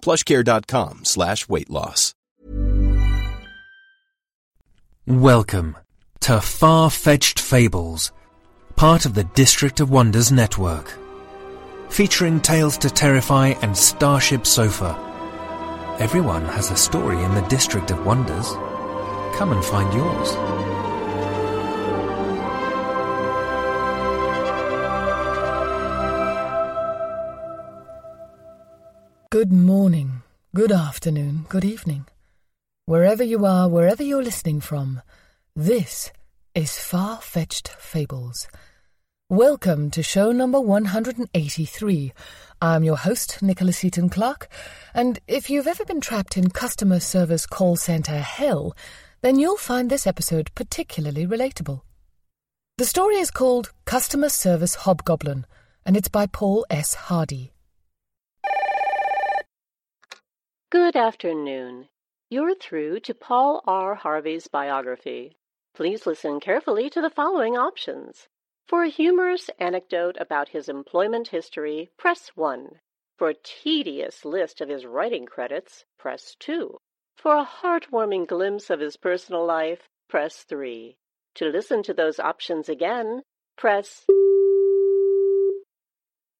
plushcare.com slash weight loss. Welcome to Far-Fetched Fables, part of the District of Wonders network. Featuring Tales to Terrify and Starship Sofa. Everyone has a story in the District of Wonders. Come and find yours. Good morning, good afternoon, good evening. Wherever you are, wherever you're listening from, this is Far Fetched Fables. Welcome to show number 183. I'm your host, Nicholas Eaton Clark, and if you've ever been trapped in customer service call center hell, then you'll find this episode particularly relatable. The story is called Customer Service Hobgoblin, and it's by Paul S. Hardy. Good afternoon. You're through to Paul R. Hardy's biography. Please listen carefully to the following options. For a humorous anecdote about his employment history, press 1. For a tedious list of his writing credits, press 2. For a heartwarming glimpse of his personal life, press 3. To listen to those options again, press.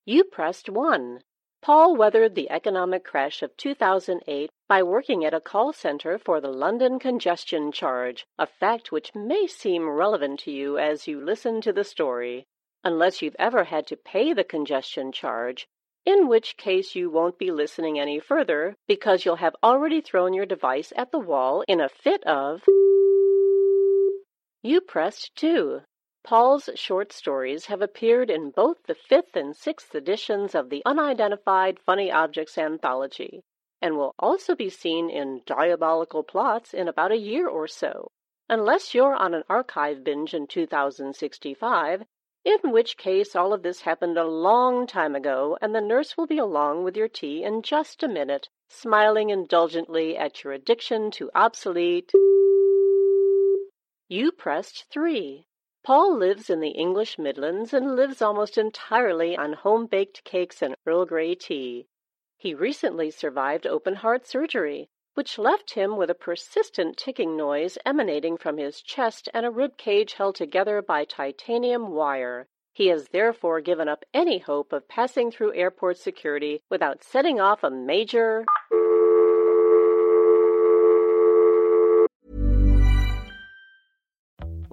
You pressed 1. Paul weathered the economic crash of 2008 by working at a call center for the London congestion charge, a fact which may seem relevant to you as you listen to the story, unless you've ever had to pay the congestion charge, in which case you won't be listening any further because you'll have already thrown your device at the wall in a fit of. You pressed 2. Paul's short stories have appeared in both the fifth and sixth editions of the Unidentified Funny Objects Anthology, and will also be seen in Diabolical Plots in about a year or so, unless you're on an archive binge in 2065, in which case all of this happened a long time ago, and the nurse will be along with your tea in just a minute, smiling indulgently at your addiction to obsolete. You pressed 3. Paul lives in the English Midlands and lives almost entirely on home baked cakes and Earl Grey tea. He recently survived open heart surgery, which left him with a persistent ticking noise emanating from his chest and a rib cage held together by titanium wire. He has therefore given up any hope of passing through airport security without setting off a major.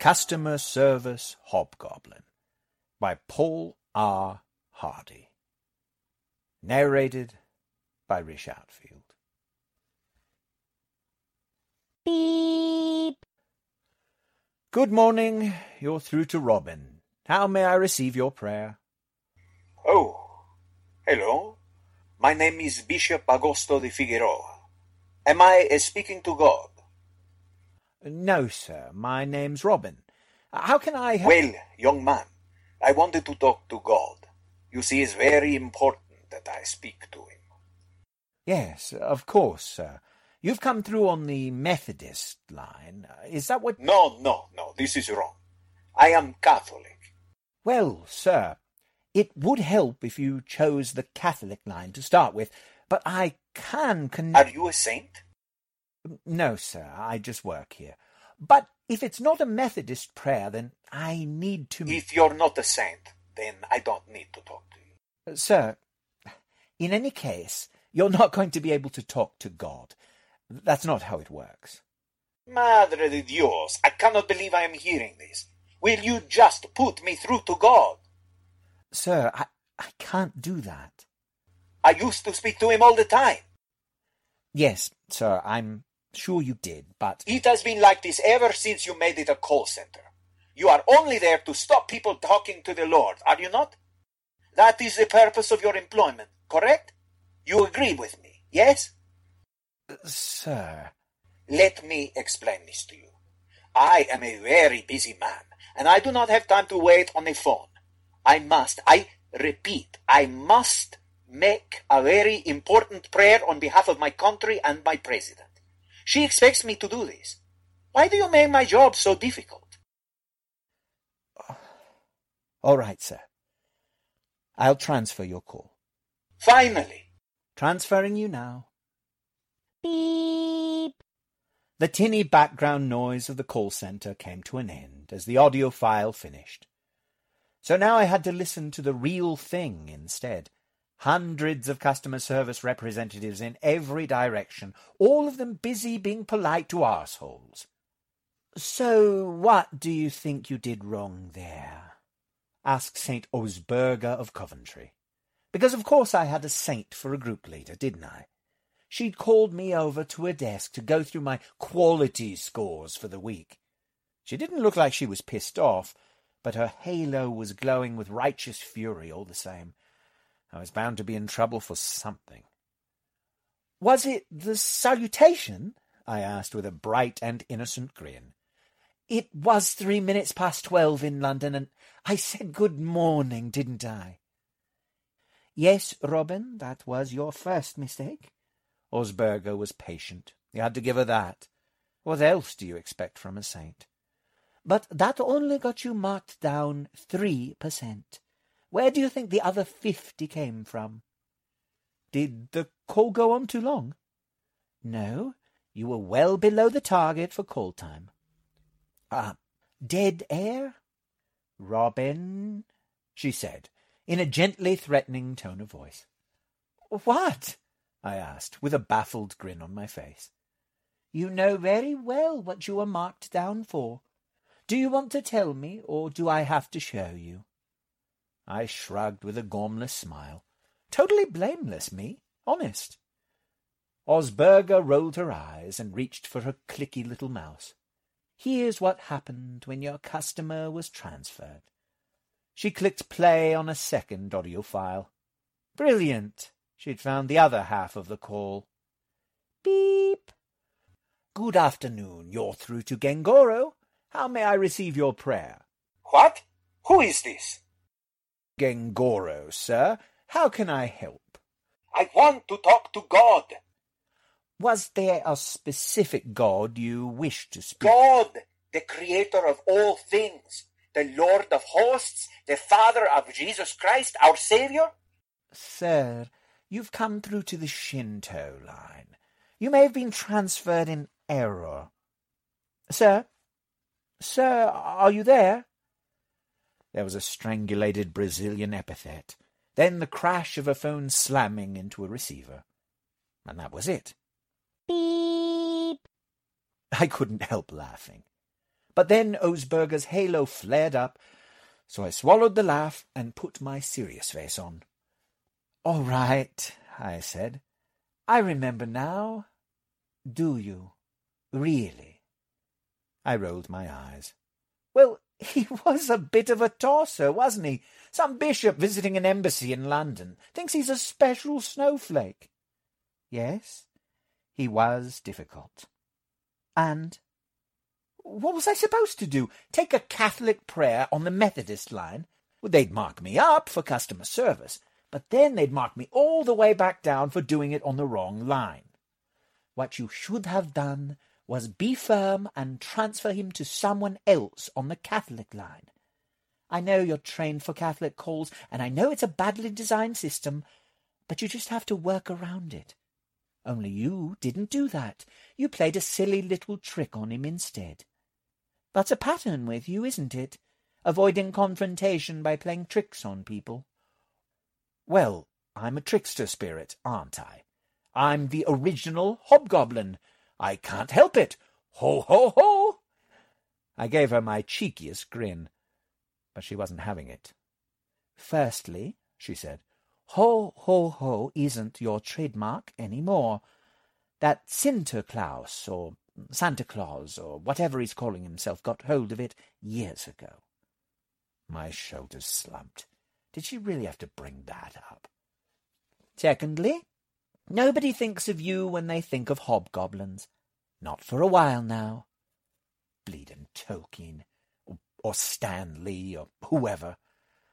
Customer Service Hobgoblin by Paul R. Hardy. Narrated by Rish Outfield. Beep. Good morning. You're through to Robin. How may I receive your prayer? Oh, hello. My name is Bishop Agosto de Figueroa. Am I uh, speaking to God? No, sir. My name's Robin. How can I help? Well, young man, I wanted to talk to God. You see, it's very important that I speak to him. Yes, of course, sir. You've come through on the Methodist line. Is that what? No, no, no, this is wrong. I am Catholic. Well, sir, it would help if you chose the Catholic line to start with, but I can con- Are you a saint? No, sir, I just work here. But if it's not a Methodist prayer, then I need to. If you're not a saint, then I don't need to talk to you. Uh, sir, in any case, you're not going to be able to talk to God. That's not how it works. Madre de Dios, I cannot believe I am hearing this. Will you just put me through to God? Sir, I, I can't do that. I used to speak to him all the time. Yes, sir, I'm sure you did, but. It has been like this ever since you made it a call center. You are only there to stop people talking to the Lord, are you not? That is the purpose of your employment, correct? You agree with me, yes? Uh, sir. Let me explain this to you. I am a very busy man, and I do not have time to wait on a phone. I must, I repeat, I must make a very important prayer on behalf of my country and my president. She expects me to do this. Why do you make my job so difficult? All right, sir. I'll transfer your call. Finally. Transferring you now. Beep. The tinny background noise of the call center came to an end as the audio file finished. So now I had to listen to the real thing instead. Hundreds of customer service representatives in every direction, all of them busy being polite to assholes. So what do you think you did wrong there? asked St. Osburga of Coventry. Because of course I had a saint for a group leader, didn't I? She'd called me over to her desk to go through my quality scores for the week. She didn't look like she was pissed off, but her halo was glowing with righteous fury all the same. I was bound to be in trouble for something. Was it the salutation? I asked with a bright and innocent grin. It was three minutes past twelve in London, and I said good morning, didn't I? Yes, Robin, that was your first mistake. Osburga was patient. You had to give her that. What else do you expect from a saint? But that only got you marked down three percent. Where do you think the other fifty came from? Did the call go on too long? No, you were well below the target for call time. Ah, dead air? Robin, she said, in a gently threatening tone of voice. What? I asked, with a baffled grin on my face. You know very well what you were marked down for. Do you want to tell me, or do I have to show you? I shrugged with a gormless smile. Totally blameless, me. Honest. Osburga rolled her eyes and reached for her clicky little mouse. Here's what happened when your customer was transferred. She clicked play on a second audio file. Brilliant. She'd found the other half of the call. Beep. Good afternoon. You're through to Gengoro. How may I receive your prayer? What? Who is this? Gengoro, sir. How can I help? I want to talk to God. Was there a specific God you wished to speak? To? God, the creator of all things. the Lord of hosts, the Father of Jesus Christ, our Saviour? Sir, you've come through to the Shinto line. You may have been transferred in error. Sir? Sir, are you there? There was a strangulated Brazilian epithet, then the crash of a phone slamming into a receiver. And that was it. Beep. I couldn't help laughing. But then Osburga's halo flared up, so I swallowed the laugh and put my serious face on. All right, I said. I remember now. Do you? Really? I rolled my eyes. Well, he was a bit of a tosser, wasn't he? Some bishop visiting an embassy in London thinks he's a special snowflake. Yes, he was difficult. And what was I supposed to do? Take a Catholic prayer on the Methodist line? Well, they'd mark me up for customer service, but then they'd mark me all the way back down for doing it on the wrong line. What you should have done was be firm and transfer him to someone else on the Catholic line. I know you're trained for Catholic calls, and I know it's a badly designed system, but you just have to work around it. Only you didn't do that. You played a silly little trick on him instead. That's a pattern with you, isn't it? Avoiding confrontation by playing tricks on people. Well, I'm a trickster spirit, aren't I? I'm the original hobgoblin. I can't help it. Ho, ho, ho! I gave her my cheekiest grin, but she wasn't having it. Firstly, she said, ho, ho, ho isn't your trademark any more. That Sinterklaas, or Santa Claus, or whatever he's calling himself, got hold of it years ago. My shoulders slumped. Did she really have to bring that up? Secondly, nobody thinks of you when they think of hobgoblins. Not for a while now. Bleeding Tolkien, or, or Stan Lee, or whoever.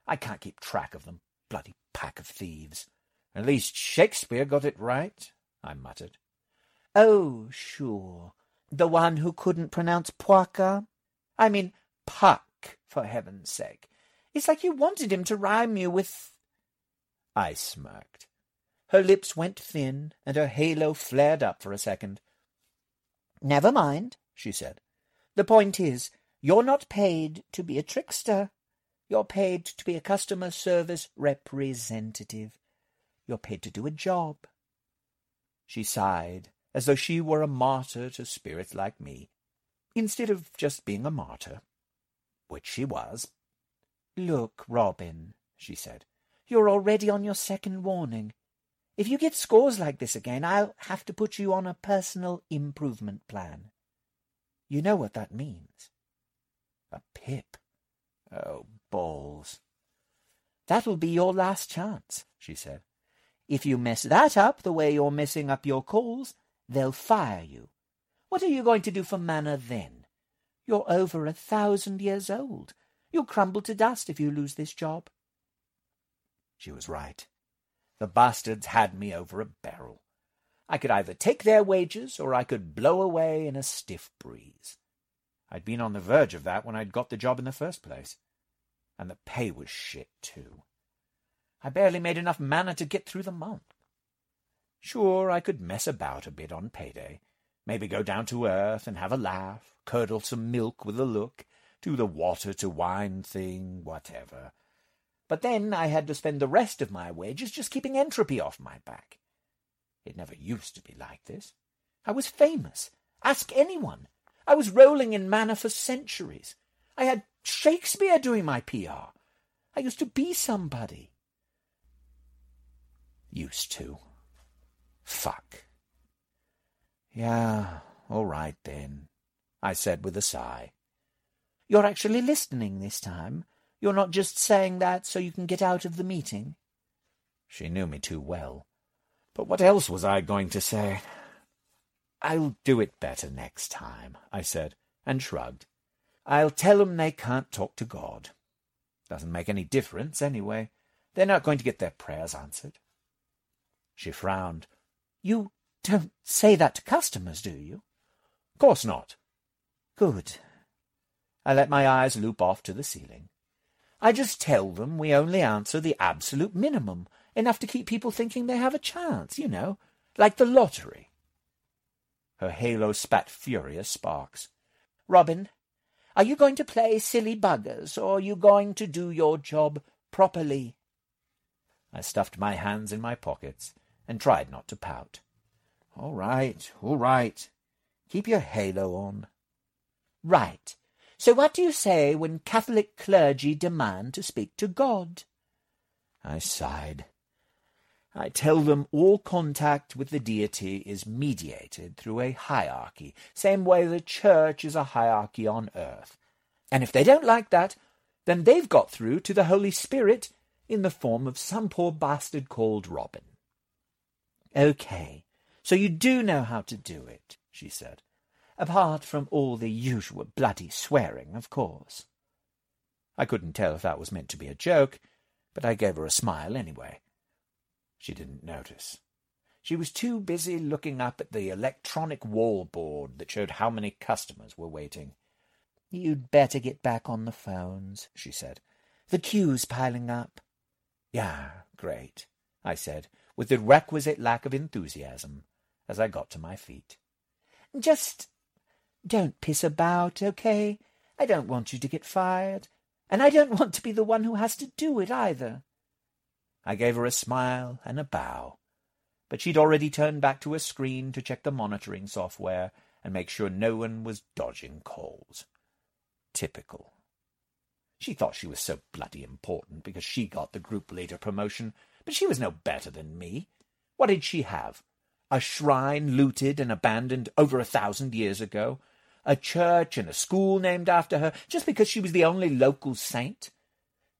I can't keep track of them. Bloody pack of thieves. At least Shakespeare got it right, I muttered. Oh, sure. The one who couldn't pronounce Poika? I mean, Puck, for heaven's sake. It's like you wanted him to rhyme you with. I smirked. Her lips went thin, and her halo flared up for a second. Never mind, she said. The point is, you're not paid to be a trickster. You're paid to be a customer service representative. You're paid to do a job. She sighed, as though she were a martyr to spirits like me, instead of just being a martyr, which she was. Look, Robin, she said, you're already on your second warning. If you get scores like this again, I'll have to put you on a personal improvement plan. You know what that means. A pip. Oh, balls. That'll be your last chance, she said. If you mess that up the way you're messing up your calls, they'll fire you. What are you going to do for manna then? You're over a thousand years old. You'll crumble to dust if you lose this job. She was right. The bastards had me over a barrel. I could either take their wages, or I could blow away in a stiff breeze. I'd been on the verge of that when I'd got the job in the first place. And the pay was shit, too. I barely made enough manna to get through the month. Sure, I could mess about a bit on payday, maybe go down to earth and have a laugh, curdle some milk with a look, do the water to wine thing, whatever. But then I had to spend the rest of my wages just keeping entropy off my back. It never used to be like this. I was famous. Ask anyone. I was rolling in manna for centuries. I had Shakespeare doing my PR. I used to be somebody. Used to. Fuck. Yeah, all right then, I said with a sigh. You're actually listening this time. You're not just saying that so you can get out of the meeting. She knew me too well. But what else was I going to say? I'll do it better next time, I said, and shrugged. I'll tell 'em they can't talk to God. Doesn't make any difference, anyway. They're not going to get their prayers answered. She frowned. You don't say that to customers, do you? Course not. Good. I let my eyes loop off to the ceiling. I just tell them we only answer the absolute minimum, enough to keep people thinking they have a chance, you know, like the lottery. Her halo spat furious sparks. Robin, are you going to play silly buggers, or are you going to do your job properly? I stuffed my hands in my pockets and tried not to pout. All right, all right. Keep your halo on. Right. So what do you say when Catholic clergy demand to speak to God? I sighed. I tell them all contact with the deity is mediated through a hierarchy, same way the church is a hierarchy on earth. And if they don't like that, then they've got through to the Holy Spirit in the form of some poor bastard called Robin. Okay, so you do know how to do it, she said, apart from all the usual bloody swearing, of course. I couldn't tell if that was meant to be a joke, but I gave her a smile anyway. She didn't notice. She was too busy looking up at the electronic wall board that showed how many customers were waiting. You'd better get back on the phones, she said. The queue's piling up. Yeah, great, I said, with the requisite lack of enthusiasm, as I got to my feet. Just don't piss about, okay? I don't want you to get fired, and I don't want to be the one who has to do it either. I gave her a smile and a bow, but she'd already turned back to her screen to check the monitoring software and make sure no one was dodging calls. Typical. She thought she was so bloody important because she got the group leader promotion, but she was no better than me. What did she have? A shrine looted and abandoned over a thousand years ago? A church and a school named after her just because she was the only local saint?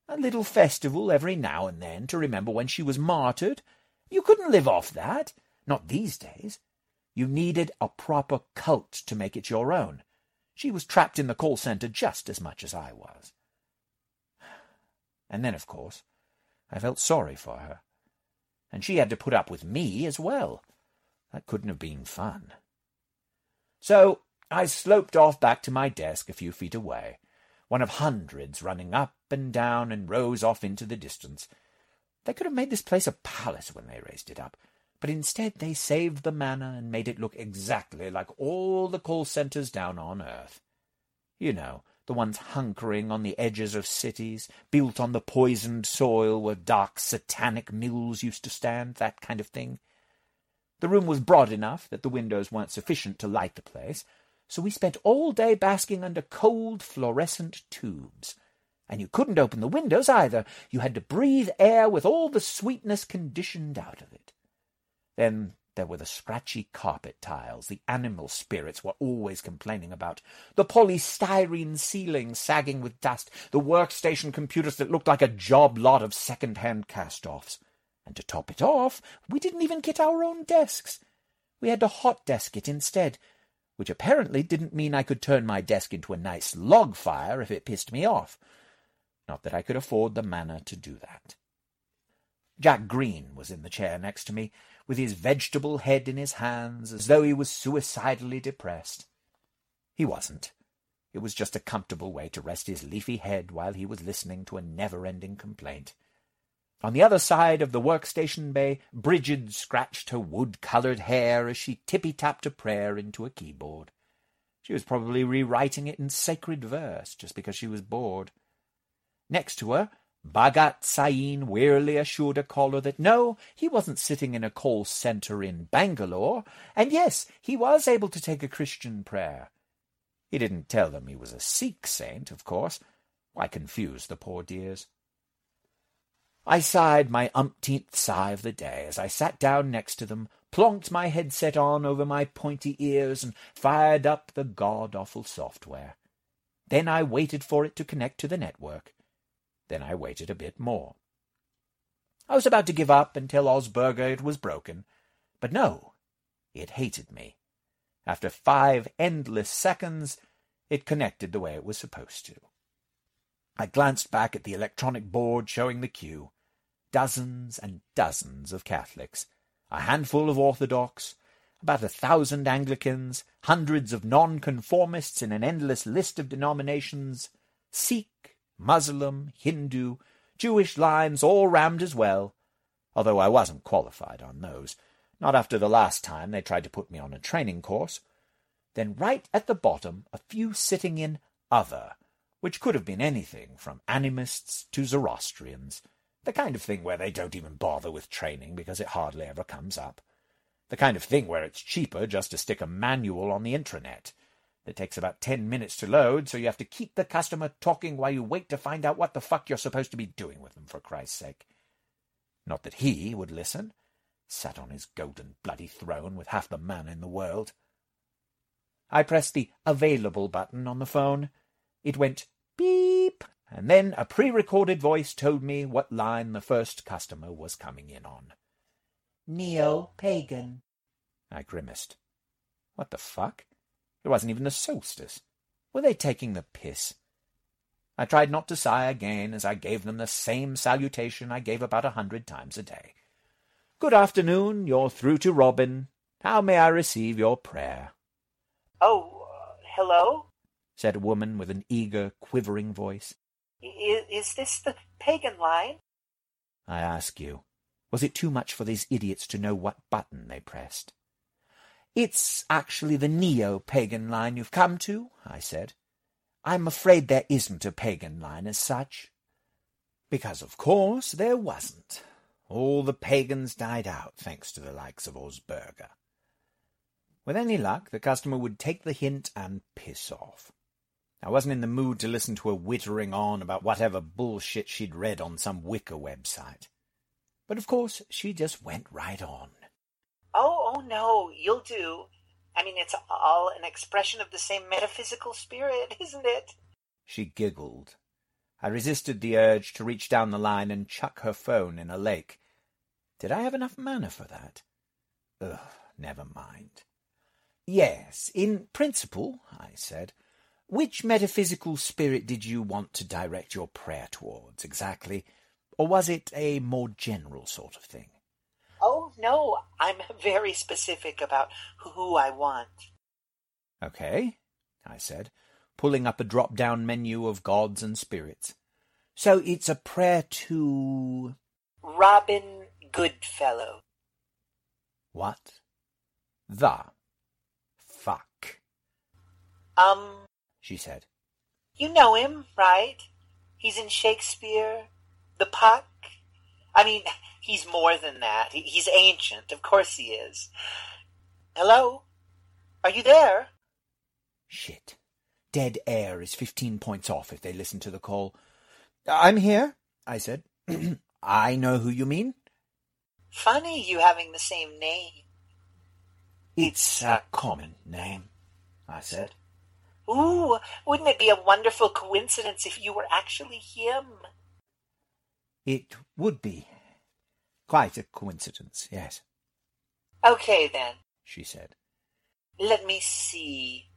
A little festival every now and then to remember when she was martyred. You couldn't live off that. Not these days. You needed a proper cult to make it your own. She was trapped in the call centre just as much as I was. And then, of course, I felt sorry for her. And she had to put up with me as well. That couldn't have been fun. So I sloped off back to my desk a few feet away one of hundreds running up and down and rows off into the distance. They could have made this place a palace when they raised it up, but instead they saved the manna and made it look exactly like all the call centres down on Earth. You know, the ones hunkering on the edges of cities, built on the poisoned soil where dark satanic mills used to stand, that kind of thing. The room was broad enough that the windows weren't sufficient to light the place, so we spent all day basking under cold fluorescent tubes. And you couldn't open the windows either. You had to breathe air with all the sweetness conditioned out of it. Then there were the scratchy carpet tiles the animal spirits were always complaining about, the polystyrene ceiling sagging with dust, the workstation computers that looked like a job lot of second-hand cast-offs. And to top it off, we didn't even get our own desks. We had to hot desk it instead, which apparently didn't mean I could turn my desk into a nice log fire if it pissed me off. Not that I could afford the manna to do that. Jack Green was in the chair next to me, with his vegetable head in his hands, as though he was suicidally depressed. He wasn't. It was just a comfortable way to rest his leafy head while he was listening to a never-ending complaint. On the other side of the workstation bay, Brigid scratched her wood-coloured hair as she tippy-tapped a prayer into a keyboard. She was probably rewriting it in sacred verse just because she was bored. Next to her, Bhagat Sain wearily assured a caller that no, he wasn't sitting in a call centre in Bangalore, and yes, he was able to take a Christian prayer. He didn't tell them he was a Sikh saint, of course. Why confuse the poor dears? I sighed my umpteenth sigh of the day as I sat down next to them, plonked my headset on over my pointy ears, and fired up the god-awful software. Then I waited for it to connect to the network. Then I waited a bit more. I was about to give up and tell Osburga it was broken, but no, it hated me. After five endless seconds, it connected the way it was supposed to. I glanced back at the electronic board showing the queue dozens and dozens of Catholics, a handful of Orthodox, about a thousand Anglicans, hundreds of nonconformists in an endless list of denominations, Sikh, Muslim, Hindu, Jewish lines all rammed as well, although I wasn't qualified on those, not after the last time they tried to put me on a training course. Then right at the bottom, a few sitting in other, which could have been anything from animists to Zoroastrians, the kind of thing where they don't even bother with training because it hardly ever comes up. The kind of thing where it's cheaper just to stick a manual on the intranet. It takes about ten minutes to load, so you have to keep the customer talking while you wait to find out what the fuck you're supposed to be doing with them, for Christ's sake. Not that he would listen. Sat on his golden bloody throne with half the man in the world. I pressed the available button on the phone. It went beep, and then a pre-recorded voice told me what line the first customer was coming in on. Neo-pagan. I grimaced. What the fuck? It wasn't even the solstice. Were they taking the piss? I tried not to sigh again as I gave them the same salutation I gave about a hundred times a day. Good afternoon, you're through to Robin. How may I receive your prayer? Oh, uh, hello? said a woman with an eager, quivering voice. Is, is this the pagan line? I ask you, was it too much for these idiots to know what button they pressed? It's actually the neo-pagan line you've come to, I said. I'm afraid there isn't a pagan line as such. Because, of course, there wasn't. All the pagans died out, thanks to the likes of Osburga. With any luck, the customer would take the hint and piss off. I wasn't in the mood to listen to her wittering on about whatever bullshit she'd read on some Wicca website. But of course, she just went right on. Oh, oh no, you'll do. I mean, it's all an expression of the same metaphysical spirit, isn't it? She giggled. I resisted the urge to reach down the line and chuck her phone in a lake. Did I have enough mana for that? Ugh, never mind. Yes, in principle, I said. Which metaphysical spirit did you want to direct your prayer towards, exactly? Or was it a more general sort of thing? Oh, no, I'm very specific about who I want. Okay, I said, pulling up a drop-down menu of gods and spirits. So it's a prayer to... Robin Goodfellow. What? The fuck? Um, she said. You know him, right? He's in Shakespeare, The Puck. I mean, He's more than that. He's ancient. Of course he is. Hello? Are you there? Shit. Dead air is fifteen points off if they listen to the call. I'm here, I said. I know who you mean. Funny you having the same name. It's a common name, I said. Ooh, wouldn't it be a wonderful coincidence if you were actually him? It would be, Quite a coincidence, yes. Okay, then, she said. Let me see.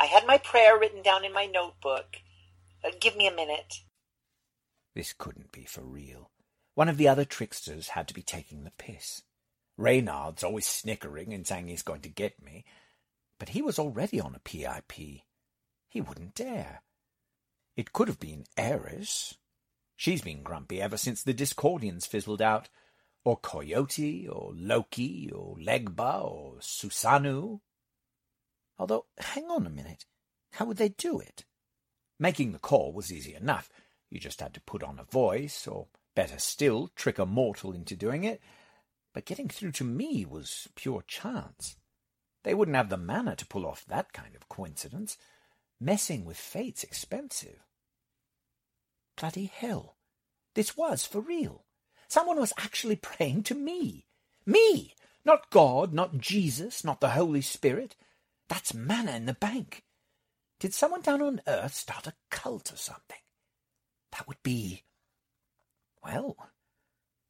I had my prayer written down in my notebook. Uh, give me a minute. This couldn't be for real. One of the other tricksters had to be taking the piss. Reynard's always snickering and saying he's going to get me, but he was already on a PIP. He wouldn't dare. It could have been Eris. She's been grumpy ever since the Discordians fizzled out or Coyote, or Loki, or Legba, or Susanoo. Although, hang on a minute, how would they do it? Making the call was easy enough. You just had to put on a voice, or better still, trick a mortal into doing it. But getting through to me was pure chance. They wouldn't have the manna to pull off that kind of coincidence. Messing with fate's expensive. Bloody hell. This was for real. Someone was actually praying to me. Me! Not God, not Jesus, not the Holy Spirit. That's manna in the bank. Did someone down on earth start a cult or something? That would be... Well,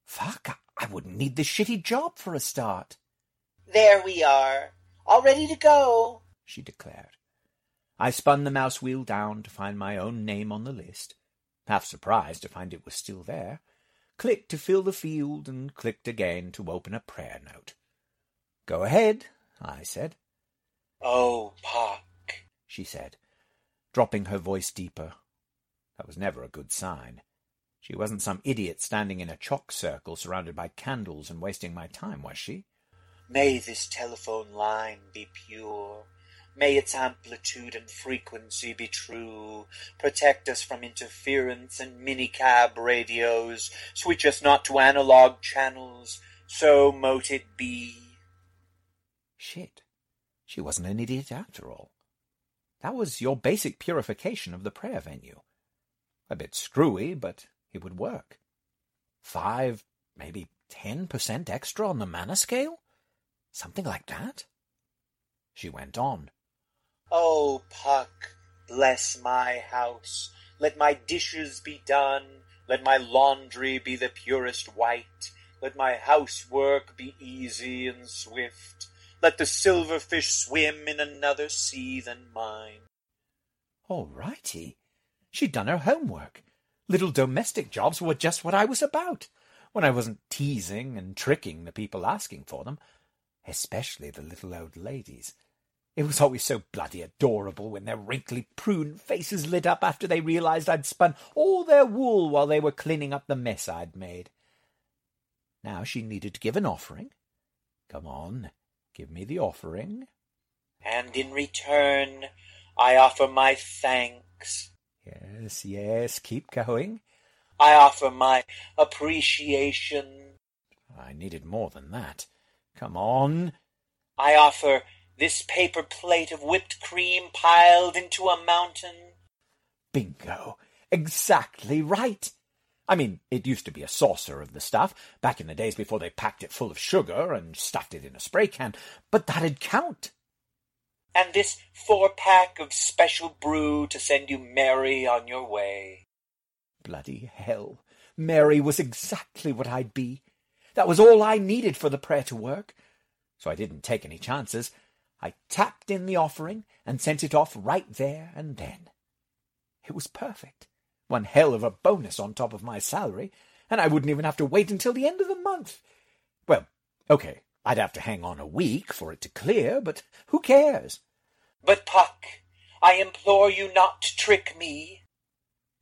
fuck, I wouldn't need this shitty job for a start. There we are, all ready to go, she declared. I spun the mouse wheel down to find my own name on the list, half surprised to find it was still there clicked to fill the field, and clicked again to open a prayer note. Go ahead, I said. Oh, Puck, she said, dropping her voice deeper. That was never a good sign. She wasn't some idiot standing in a chalk circle surrounded by candles and wasting my time, was she? May this telephone line be pure. May its amplitude and frequency be true. Protect us from interference and minicab radios. Switch us not to analog channels. So mote it be. Shit. She wasn't an idiot after all. That was your basic purification of the prayer venue. A bit screwy, but it would work. Five, maybe ten percent extra on the mana scale? Something like that? She went on. Oh, Puck, bless my house. Let my dishes be done. Let my laundry be the purest white. Let my housework be easy and swift. Let the silverfish swim in another sea than mine. All righty. She'd done her homework. Little domestic jobs were just what I was about, when I wasn't teasing and tricking the people asking for them, especially the little old ladies. It was always so bloody adorable when their wrinkly prune faces lit up after they realized I'd spun all their wool while they were cleaning up the mess I'd made. Now she needed to give an offering. Come on, give me the offering. And in return, I offer my thanks. Yes, yes, keep going. I offer my appreciation. I needed more than that. Come on. I offer this paper plate of whipped cream piled into a mountain. Bingo. Exactly right. I mean, it used to be a saucer of the stuff, back in the days before they packed it full of sugar and stuffed it in a spray can, but that'd count. And this four pack of special brew to send you merry on your way. Bloody hell. Merry was exactly what I'd be. That was all I needed for the prayer to work. So I didn't take any chances. I tapped in the offering and sent it off right there and then. It was perfect. One hell of a bonus on top of my salary, and I wouldn't even have to wait until the end of the month. Well, okay, I'd have to hang on a week for it to clear, but who cares? But, Puck, I implore you not to trick me.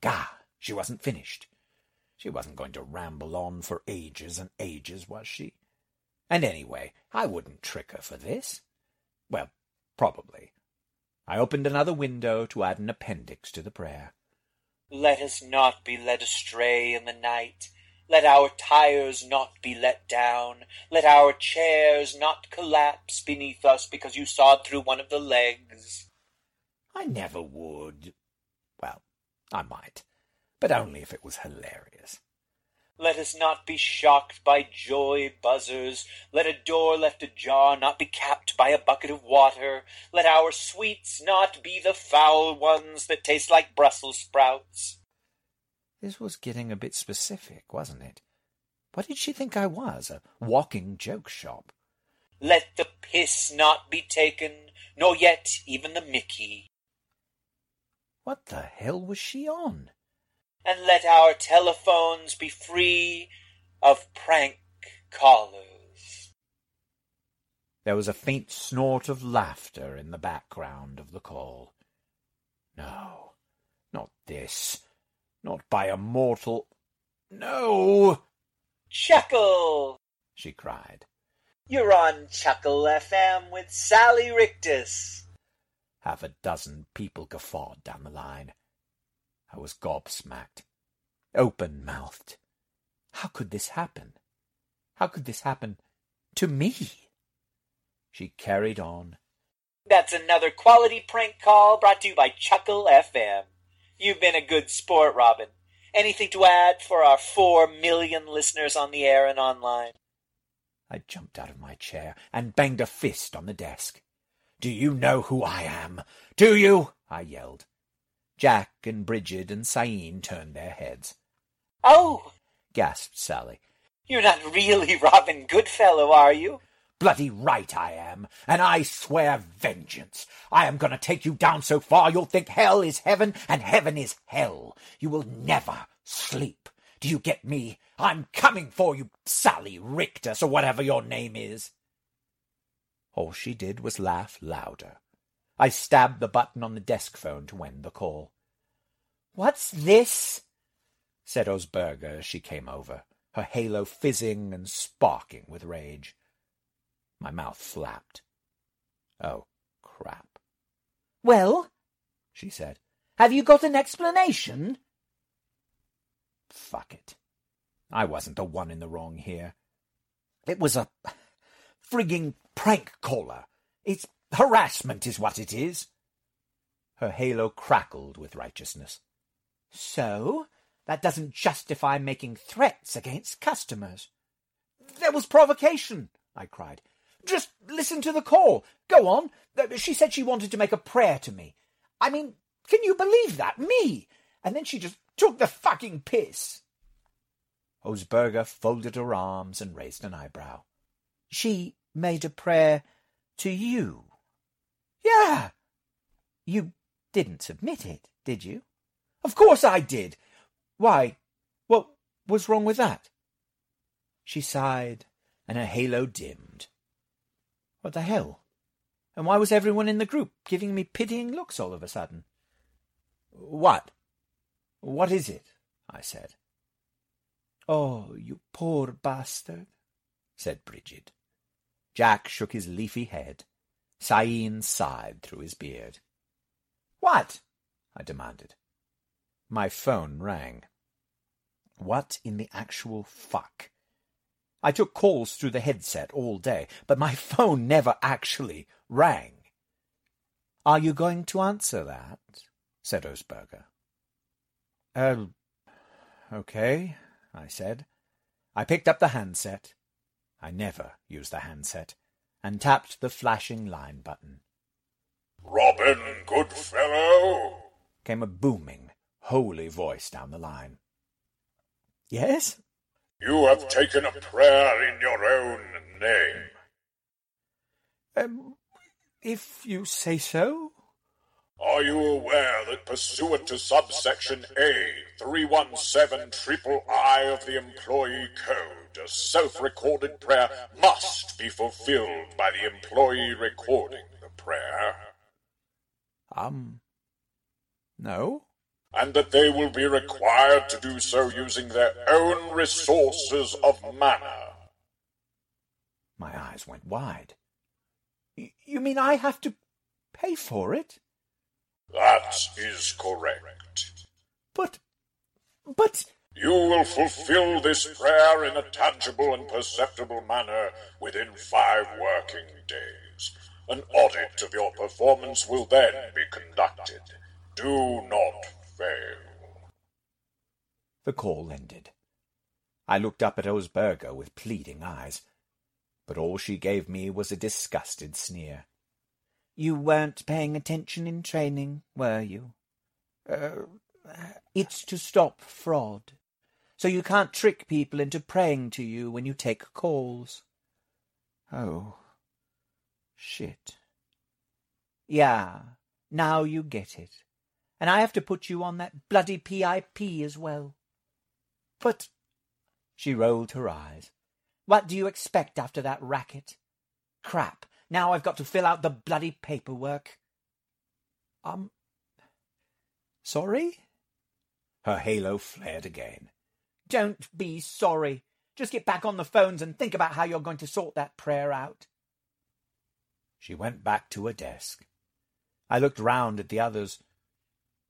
Gah, she wasn't finished. She wasn't going to ramble on for ages and ages, was she? And anyway, I wouldn't trick her for this. Well, probably. I opened another window to add an appendix to the prayer. Let us not be led astray in the night. Let our tires not be let down. Let our chairs not collapse beneath us because you sawed through one of the legs. I never would. Well, I might, but only if it was hilarious. Let us not be shocked by joy buzzers. Let a door left ajar not be capped by a bucket of water. Let our sweets not be the foul ones that taste like Brussels sprouts. This was getting a bit specific, wasn't it? What did she think I was, a walking joke shop? Let the piss not be taken, nor yet even the mickey. What the hell was she on? And let our telephones be free of prank callers. There was a faint snort of laughter in the background of the call. No, not this. Not by a mortal. No! Chuckle! she cried. You're on Chuckle FM with Sally Rictus. Half a dozen people guffawed down the line. I was gobsmacked, open-mouthed. How could this happen? How could this happen to me? She carried on. That's another quality prank call brought to you by Chuckle FM. You've been a good sport, Robin. Anything to add for our four million listeners on the air and online? I jumped out of my chair and banged a fist on the desk. Do you know who I am? Do you? I yelled. Jack and Bridget and Sain turned their heads. Oh! gasped Sally. You're not really Robin Goodfellow, are you? Bloody right I am, and I swear vengeance. I am going to take you down so far you'll think hell is heaven and heaven is hell. You will never sleep. Do you get me? I'm coming for you, Sally Richter, or whatever your name is. All she did was laugh louder. I stabbed the button on the desk phone to end the call. What's this? said Osburga as she came over, her halo fizzing and sparking with rage. My mouth flapped. Oh, crap. Well, she said, have you got an explanation? Fuck it. I wasn't the one in the wrong here. It was a frigging prank caller. It's harassment is what it is. Her halo crackled with righteousness. So, that doesn't justify making threats against customers. There was provocation, I cried. Just listen to the call. Go on. Uh, she said she wanted to make a prayer to me. I mean, can you believe that? Me! And then she just took the fucking piss. Osburga folded her arms and raised an eyebrow. She made a prayer to you? Yeah. You didn't submit it, did you? Of course I did. Why, what was wrong with that? She sighed, and her halo dimmed. What the hell? And why was everyone in the group giving me pitying looks all of a sudden? What? What is it? I said. Oh, you poor bastard, said Brigid. Jack shook his leafy head. Sain sighed through his beard. What? I demanded. My phone rang. What in the actual fuck? I took calls through the headset all day, but my phone never actually rang. Are you going to answer that? said Osburga. Uh, okay, I said. I picked up the handset. I never use the handset, and tapped the flashing line button. Robin, good fellow, came a booming, holy voice down the line. Yes? You have taken a prayer in your own name. Um, if you say so. Are you aware that pursuant to subsection A 317 triple I of the Employee Code, a self-recorded prayer must be fulfilled by the employee recording the prayer? Um, no. And that they will be required to do so using their own resources of manna. My eyes went wide. You mean I have to pay for it? That is correct. But, but... You will fulfill this prayer in a tangible and perceptible manner within five working days. An audit of your performance will then be conducted. Do not fail. The call ended. I looked up at Osburga with pleading eyes, but all she gave me was a disgusted sneer. You weren't paying attention in training, were you? Uh, it's to stop fraud. So you can't trick people into praying to you when you take calls. Oh. Shit. Yeah, now you get it. And I have to put you on that bloody PIP as well. But... She rolled her eyes. What do you expect after that racket? Crap. Now I've got to fill out the bloody paperwork. Um, sorry? Her halo flared again. Don't be sorry. Just get back on the phones and think about how you're going to sort that prayer out. She went back to her desk. I looked round at the others.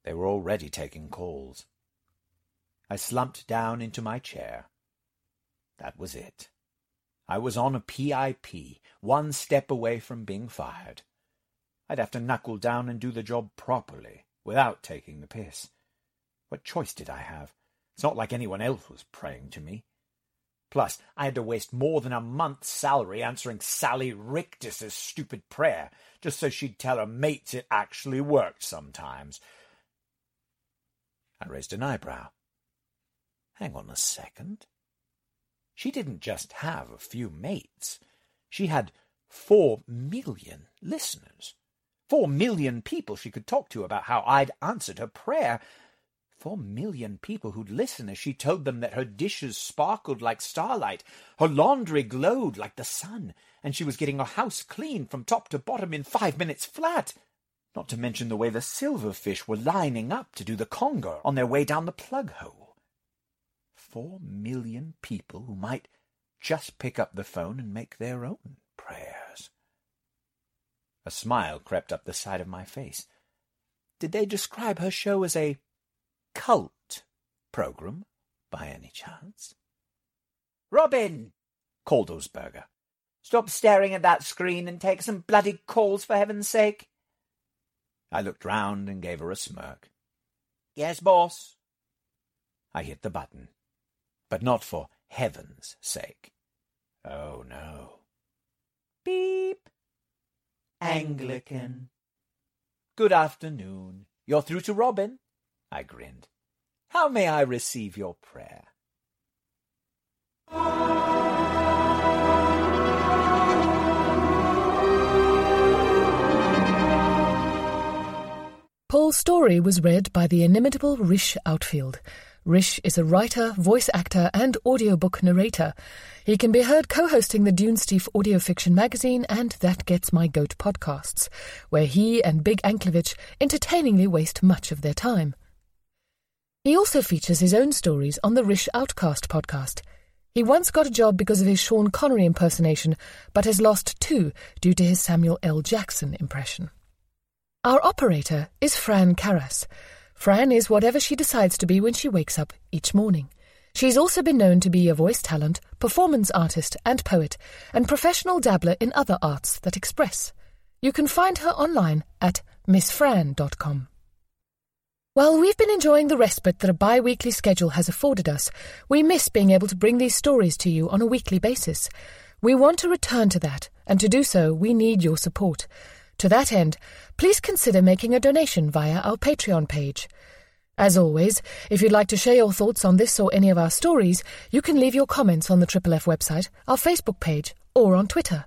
They were already taking calls. I slumped down into my chair. That was it. I was on a PIP, one step away from being fired. I'd have to knuckle down and do the job properly, without taking the piss. What choice did I have? It's not like anyone else was praying to me. Plus, I had to waste more than a month's salary answering Sally Rictus's stupid prayer, just so she'd tell her mates it actually worked sometimes. I raised an eyebrow. Hang on a second. She didn't just have a few mates. She had four million listeners. Four million people she could talk to about how I'd answered her prayer. Four million people who'd listen as she told them that her dishes sparkled like starlight, her laundry glowed like the sun, and she was getting her house clean from top to bottom in five minutes flat. Not to mention the way the silverfish were lining up to do the conga on their way down the plug hole. Four million people who might just pick up the phone and make their own prayers. A smile crept up the side of my face. Did they describe her show as a cult program, by any chance? Robin, called Osburga. Stop staring at that screen and take some bloody calls for heaven's sake. I looked round and gave her a smirk. Yes, boss. I hit the button, but not for heaven's sake. Oh, no. Beep. Anglican. Good afternoon. You're through to Robin. I grinned. How may I receive your prayer? Paul's story was read by the inimitable Rish Outfield. Rish is a writer, voice actor, and audiobook narrator. He can be heard co hosting the Dunesteef audio fiction magazine and That Gets My Goat podcasts, where he and Big Anklevich entertainingly waste much of their time. He also features his own stories on the Rish Outcast podcast. He once got a job because of his Sean Connery impersonation, but has lost two due to his Samuel L. Jackson impression. Our operator is Fran Carras. Fran is whatever she decides to be when she wakes up each morning. She's also been known to be a voice talent, performance artist, and poet, and professional dabbler in other arts that express. You can find her online at missfran.com. While we've been enjoying the respite that a bi weekly schedule has afforded us, we miss being able to bring these stories to you on a weekly basis. We want to return to that, and to do so, we need your support. To that end, please consider making a donation via our Patreon page. As always, if you'd like to share your thoughts on this or any of our stories, you can leave your comments on the Triple F website, our Facebook page, or on Twitter.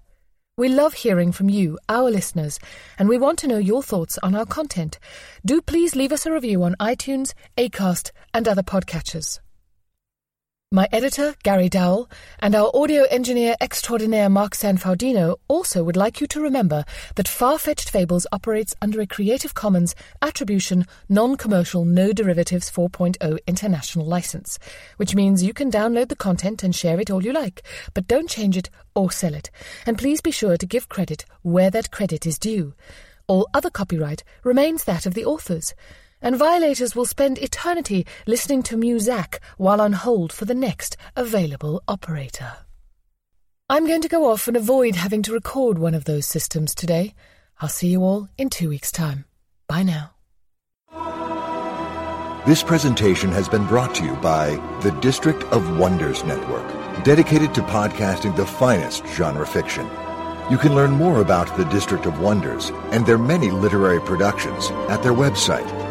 We love hearing from you, our listeners, and we want to know your thoughts on our content. Do please leave us a review on iTunes, Acast, and other podcatchers. My editor, Gary Dowell, and our audio engineer extraordinaire Mark Sanfaudino also would like you to remember that Far-Fetched Fables operates under a Creative Commons Attribution Non-Commercial No Derivatives 4.0 International License, which means you can download the content and share it all you like, but don't change it or sell it. And please be sure to give credit where that credit is due. All other copyright remains that of the authors and violators will spend eternity listening to Muzak while on hold for the next available operator. I'm going to go off and avoid having to record one of those systems today. I'll see you all in two weeks' time. Bye now. This presentation has been brought to you by the District of Wonders Network, dedicated to podcasting the finest genre fiction. You can learn more about the District of Wonders and their many literary productions at their website,